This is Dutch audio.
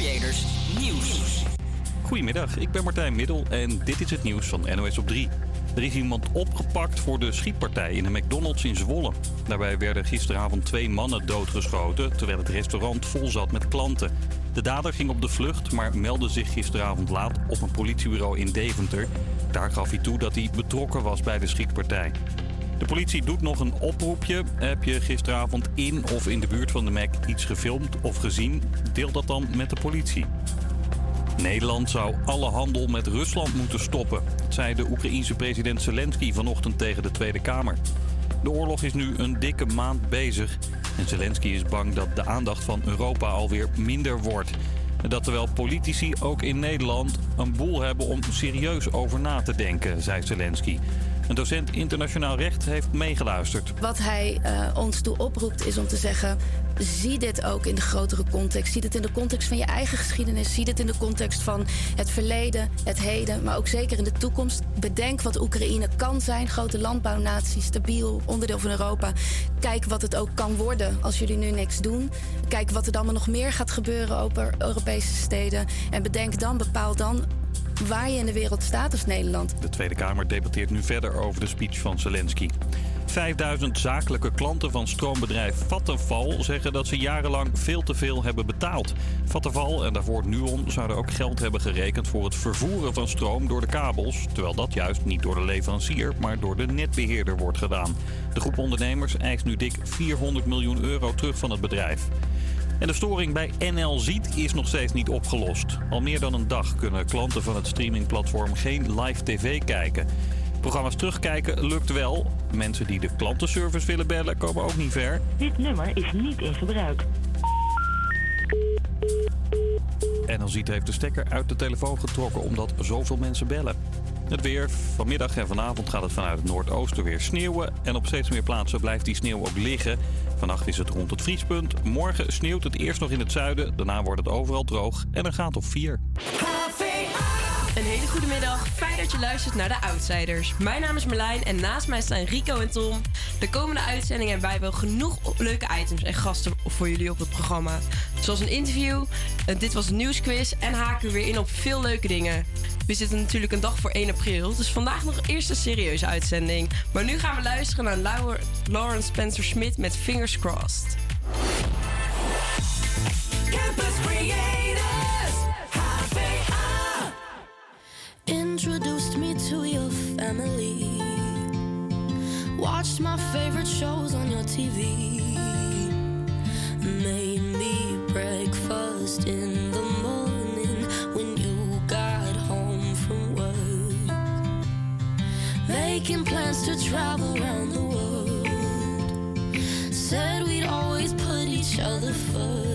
Creators Nieuws. Goedemiddag, ik ben Martijn Middel en dit is het nieuws van NOS op 3. Er is iemand opgepakt voor de schietpartij in een McDonald's in Zwolle. Daarbij werden gisteravond twee mannen doodgeschoten terwijl het restaurant vol zat met klanten. De dader ging op de vlucht, maar meldde zich gisteravond laat op een politiebureau in Deventer. Daar gaf hij toe dat hij betrokken was bij de schietpartij. De politie doet nog een oproepje. Heb je gisteravond in of in de buurt van de Mac iets gefilmd of gezien? Deel dat dan met de politie. Nederland zou alle handel met Rusland moeten stoppen, zei de Oekraïense president Zelensky vanochtend tegen de Tweede Kamer. De oorlog is nu een dikke maand bezig en Zelensky is bang dat de aandacht van Europa alweer minder wordt. Dat terwijl politici ook in Nederland een boel hebben om serieus over na te denken, zei Zelensky. Een docent internationaal recht heeft meegeluisterd. Wat hij uh, ons toe oproept is om te zeggen: zie dit ook in de grotere context. Zie dit in de context van je eigen geschiedenis. Zie dit in de context van het verleden, het heden, maar ook zeker in de toekomst. Bedenk wat Oekraïne kan zijn: grote landbouwnatie, stabiel, onderdeel van Europa. Kijk wat het ook kan worden als jullie nu niks doen. Kijk wat er dan nog meer gaat gebeuren over Europese steden. En bedenk dan, bepaal dan waar je in de wereld staat als Nederland. De Tweede Kamer debatteert nu verder over de speech van Zelensky. 5000 zakelijke klanten van stroombedrijf Vattenfall zeggen dat ze jarenlang veel te veel hebben betaald. Vattenfall en daarvoor Nuon zouden ook geld hebben gerekend voor het vervoeren van stroom door de kabels. Terwijl dat juist niet door de leverancier, maar door de netbeheerder wordt gedaan. De groep ondernemers eist nu dik 400 miljoen euro terug van het bedrijf. En de storing bij NL Ziet is nog steeds niet opgelost. Al meer dan een dag kunnen klanten van het streamingplatform geen live tv kijken. Programma's terugkijken lukt wel. Mensen die de klantenservice willen bellen komen ook niet ver. Dit nummer is niet in gebruik. NL Ziet heeft de stekker uit de telefoon getrokken omdat zoveel mensen bellen. Het weer. Vanmiddag en vanavond gaat het vanuit het noordoosten weer sneeuwen. En op steeds meer plaatsen blijft die sneeuw ook liggen. Vannacht is het rond het vriespunt. Morgen sneeuwt het eerst nog in het zuiden. Daarna wordt het overal droog en een gaat op 4. Een hele goede middag. Fijn dat je luistert naar de Outsiders. Mijn naam is Merlijn en naast mij staan Rico en Tom. De komende uitzending hebben wij wel genoeg leuke items en gasten voor jullie op het programma. Zoals een interview, dit was een nieuwsquiz en haken we weer in op veel leuke dingen. We zitten natuurlijk een dag voor 1 april, dus vandaag nog eerst een serieuze uitzending. Maar nu gaan we luisteren naar Lauren Spencer Smith met Fingers Crossed. Campus Creators. Introduced me to your family. Watched my favorite shows on your TV. Made me breakfast in Making plans to travel around the world. Said we'd always put each other first.